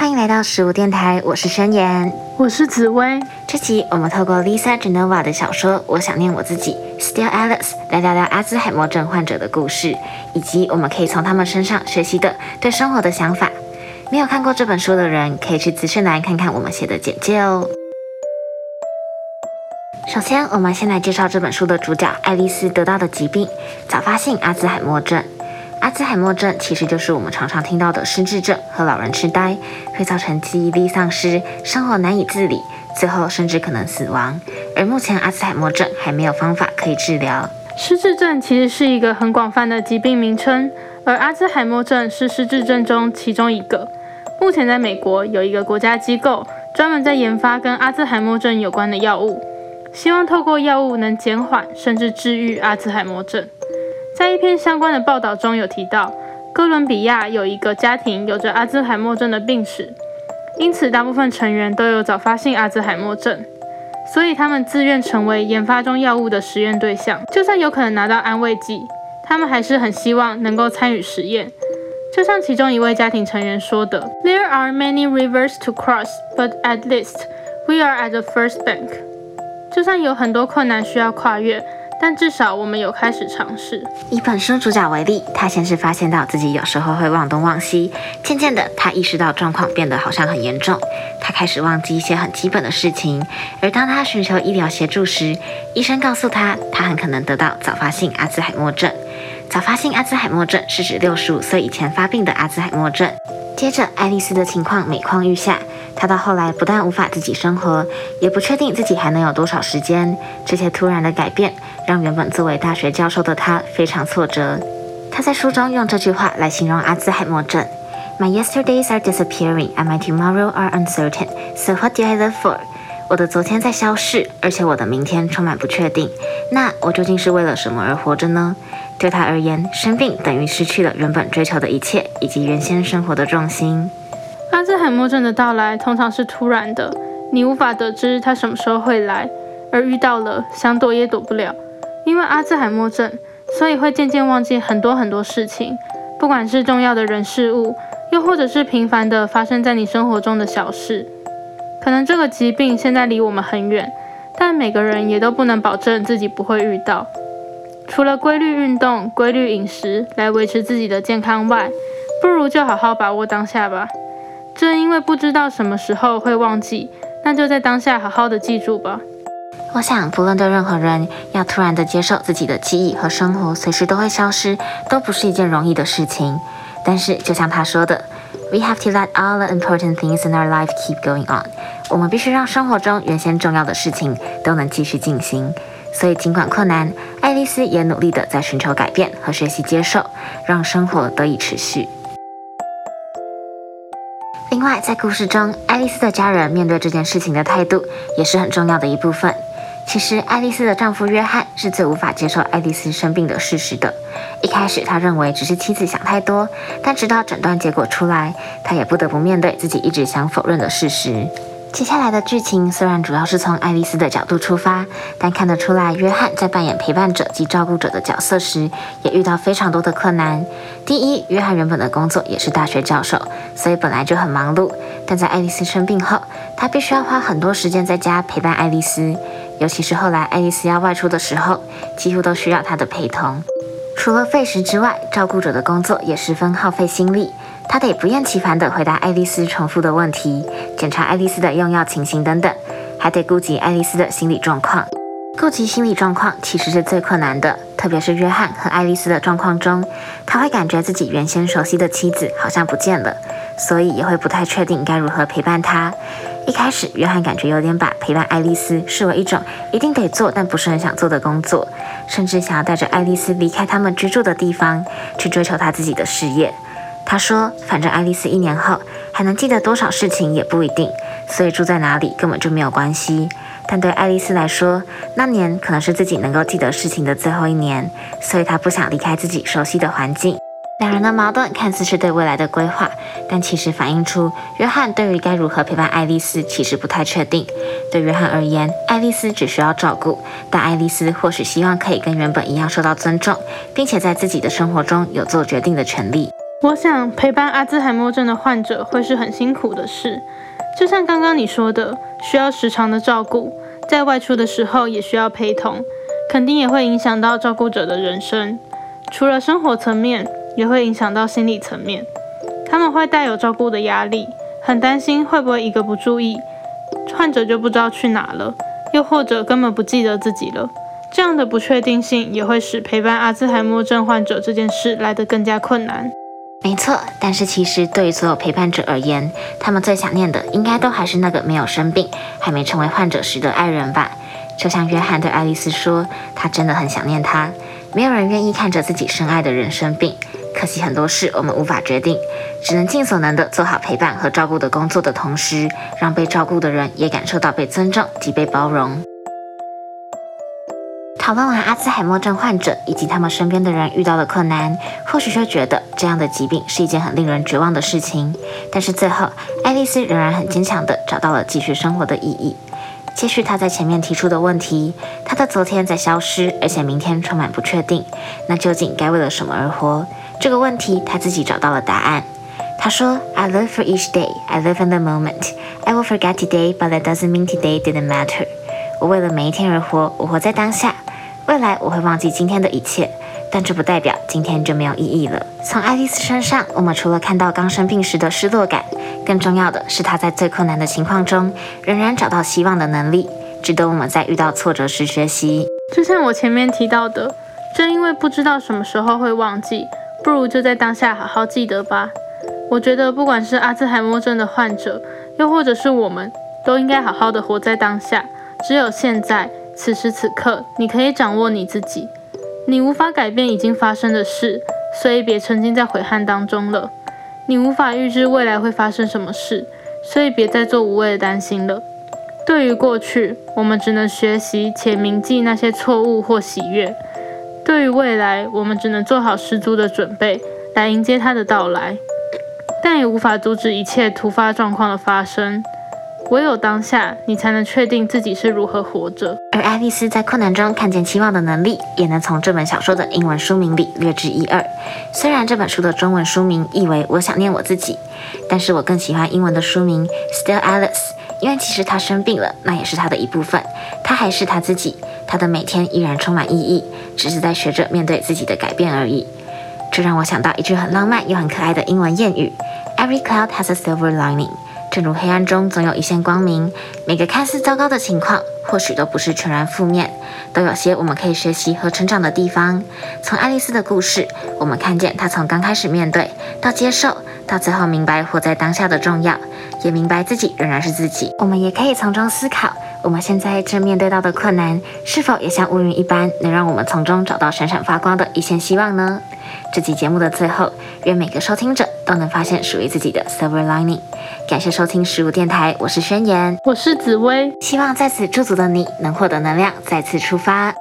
欢迎来到食物电台，我是宣言，我是紫薇。这期我们透过 Lisa Genova 的小说《我想念我自己》（Still Alice） 来聊聊阿兹海默症患者的故事，以及我们可以从他们身上学习的对生活的想法。没有看过这本书的人，可以去资讯栏看看我们写的简介哦。首先，我们先来介绍这本书的主角爱丽丝得到的疾病——早发性阿兹海默症。阿兹海默症其实就是我们常常听到的失智症和老人痴呆，会造成记忆力丧失、生活难以自理，最后甚至可能死亡。而目前阿兹海默症还没有方法可以治疗。失智症其实是一个很广泛的疾病名称，而阿兹海默症是失智症中其中一个。目前在美国有一个国家机构专门在研发跟阿兹海默症有关的药物。希望透过药物能减缓甚至治愈阿兹海默症。在一篇相关的报道中有提到，哥伦比亚有一个家庭有着阿兹海默症的病史，因此大部分成员都有早发性阿兹海默症，所以他们自愿成为研发中药物的实验对象。就算有可能拿到安慰剂，他们还是很希望能够参与实验。就像其中一位家庭成员说的：“There are many rivers to cross, but at least we are at the first bank。”就算有很多困难需要跨越，但至少我们有开始尝试。以本书主角为例，他先是发现到自己有时候会忘东忘西，渐渐的他意识到状况变得好像很严重，他开始忘记一些很基本的事情。而当他寻求医疗协助时，医生告诉他，他很可能得到早发性阿兹海默症。早发性阿兹海默症是指六十五岁以前发病的阿兹海默症。接着，爱丽丝的情况每况愈下。他到后来不但无法自己生活，也不确定自己还能有多少时间。这些突然的改变，让原本作为大学教授的他非常挫折。他在书中用这句话来形容阿兹海默症：“My yesterdays are disappearing, and my tomorrow are uncertain. So what do I live for？” 我的昨天在消逝，而且我的明天充满不确定。那我究竟是为了什么而活着呢？对他而言，生病等于失去了原本追求的一切，以及原先生活的重心。阿兹海默症的到来通常是突然的，你无法得知它什么时候会来，而遇到了，想躲也躲不了。因为阿兹海默症，所以会渐渐忘记很多很多事情，不管是重要的人事物，又或者是平凡的发生在你生活中的小事。可能这个疾病现在离我们很远，但每个人也都不能保证自己不会遇到。除了规律运动、规律饮食来维持自己的健康外，不如就好好把握当下吧。正因为不知道什么时候会忘记，那就在当下好好的记住吧。我想，不论对任何人，要突然的接受自己的记忆和生活随时都会消失，都不是一件容易的事情。但是，就像他说的，We have to let all the important things in our life keep going on。我们必须让生活中原先重要的事情都能继续进行。所以，尽管困难，爱丽丝也努力地在寻求改变和学习接受，让生活得以持续。另外，在故事中，爱丽丝的家人面对这件事情的态度也是很重要的一部分。其实，爱丽丝的丈夫约翰是最无法接受爱丽丝生病的事实的。一开始，他认为只是妻子想太多，但直到诊断结果出来，他也不得不面对自己一直想否认的事实。接下来的剧情虽然主要是从爱丽丝的角度出发，但看得出来，约翰在扮演陪伴者及照顾者的角色时，也遇到非常多的困难。第一，约翰原本的工作也是大学教授，所以本来就很忙碌。但在爱丽丝生病后，他必须要花很多时间在家陪伴爱丽丝，尤其是后来爱丽丝要外出的时候，几乎都需要他的陪同。除了费时之外，照顾者的工作也十分耗费心力。他得不厌其烦地回答爱丽丝重复的问题，检查爱丽丝的用药情形等等，还得顾及爱丽丝的心理状况。顾及心理状况其实是最困难的，特别是约翰和爱丽丝的状况中，他会感觉自己原先熟悉的妻子好像不见了，所以也会不太确定该如何陪伴她。一开始，约翰感觉有点把陪伴爱丽丝视为一种一定得做但不是很想做的工作，甚至想要带着爱丽丝离开他们居住的地方，去追求他自己的事业。他说：“反正爱丽丝一年后还能记得多少事情也不一定，所以住在哪里根本就没有关系。但对爱丽丝来说，那年可能是自己能够记得事情的最后一年，所以她不想离开自己熟悉的环境。两人的矛盾看似是对未来的规划，但其实反映出约翰对于该如何陪伴爱丽丝其实不太确定。对约翰而言，爱丽丝只需要照顾，但爱丽丝或许希望可以跟原本一样受到尊重，并且在自己的生活中有做决定的权利。”我想陪伴阿兹海默症的患者会是很辛苦的事，就像刚刚你说的，需要时常的照顾，在外出的时候也需要陪同，肯定也会影响到照顾者的人生。除了生活层面，也会影响到心理层面。他们会带有照顾的压力，很担心会不会一个不注意，患者就不知道去哪了，又或者根本不记得自己了。这样的不确定性也会使陪伴阿兹海默症患者这件事来得更加困难。没错，但是其实对于所有陪伴者而言，他们最想念的应该都还是那个没有生病、还没成为患者时的爱人吧。就像约翰对爱丽丝说，他真的很想念她。没有人愿意看着自己深爱的人生病，可惜很多事我们无法决定，只能尽所能的做好陪伴和照顾的工作的同时，让被照顾的人也感受到被尊重及被包容。讨论完阿兹海默症患者以及他们身边的人遇到的困难，或许就觉得这样的疾病是一件很令人绝望的事情。但是最后，爱丽丝仍然很坚强地找到了继续生活的意义。接续她在前面提出的问题，她的昨天在消失，而且明天充满不确定。那究竟该为了什么而活？这个问题她自己找到了答案。她说：“I live for each day. I live in the moment. I will forget today, but that doesn't mean today didn't matter.” 我为了每一天而活，我活在当下。未来我会忘记今天的一切，但这不代表今天就没有意义了。从爱丽丝身上，我们除了看到刚生病时的失落感，更重要的是她在最困难的情况中仍然找到希望的能力，值得我们在遇到挫折时学习。就像我前面提到的，正因为不知道什么时候会忘记，不如就在当下好好记得吧。我觉得不管是阿兹海默症的患者，又或者是我们，都应该好好的活在当下。只有现在。此时此刻，你可以掌握你自己。你无法改变已经发生的事，所以别沉浸在悔恨当中了。你无法预知未来会发生什么事，所以别再做无谓的担心了。对于过去，我们只能学习且铭记那些错误或喜悦；对于未来，我们只能做好十足的准备来迎接它的到来，但也无法阻止一切突发状况的发生。唯有当下，你才能确定自己是如何活着。而爱丽丝在困难中看见期望的能力，也能从这本小说的英文书名里略知一二。虽然这本书的中文书名译为《我想念我自己》，但是我更喜欢英文的书名《Still Alice》，因为其实她生病了，那也是她的一部分。她还是她自己，她的每天依然充满意义，只是在学着面对自己的改变而已。这让我想到一句很浪漫又很可爱的英文谚语：Every cloud has a silver lining。正如黑暗中总有一线光明，每个看似糟糕的情况，或许都不是全然负面，都有些我们可以学习和成长的地方。从爱丽丝的故事，我们看见她从刚开始面对，到接受，到最后明白活在当下的重要，也明白自己仍然是自己。我们也可以从中思考，我们现在正面对到的困难，是否也像乌云一般，能让我们从中找到闪闪发光的一线希望呢？这期节目的最后，愿每个收听者都能发现属于自己的 silver lining。感谢收听十五电台，我是宣言，我是紫薇，希望在此驻足的你能获得能量，再次出发。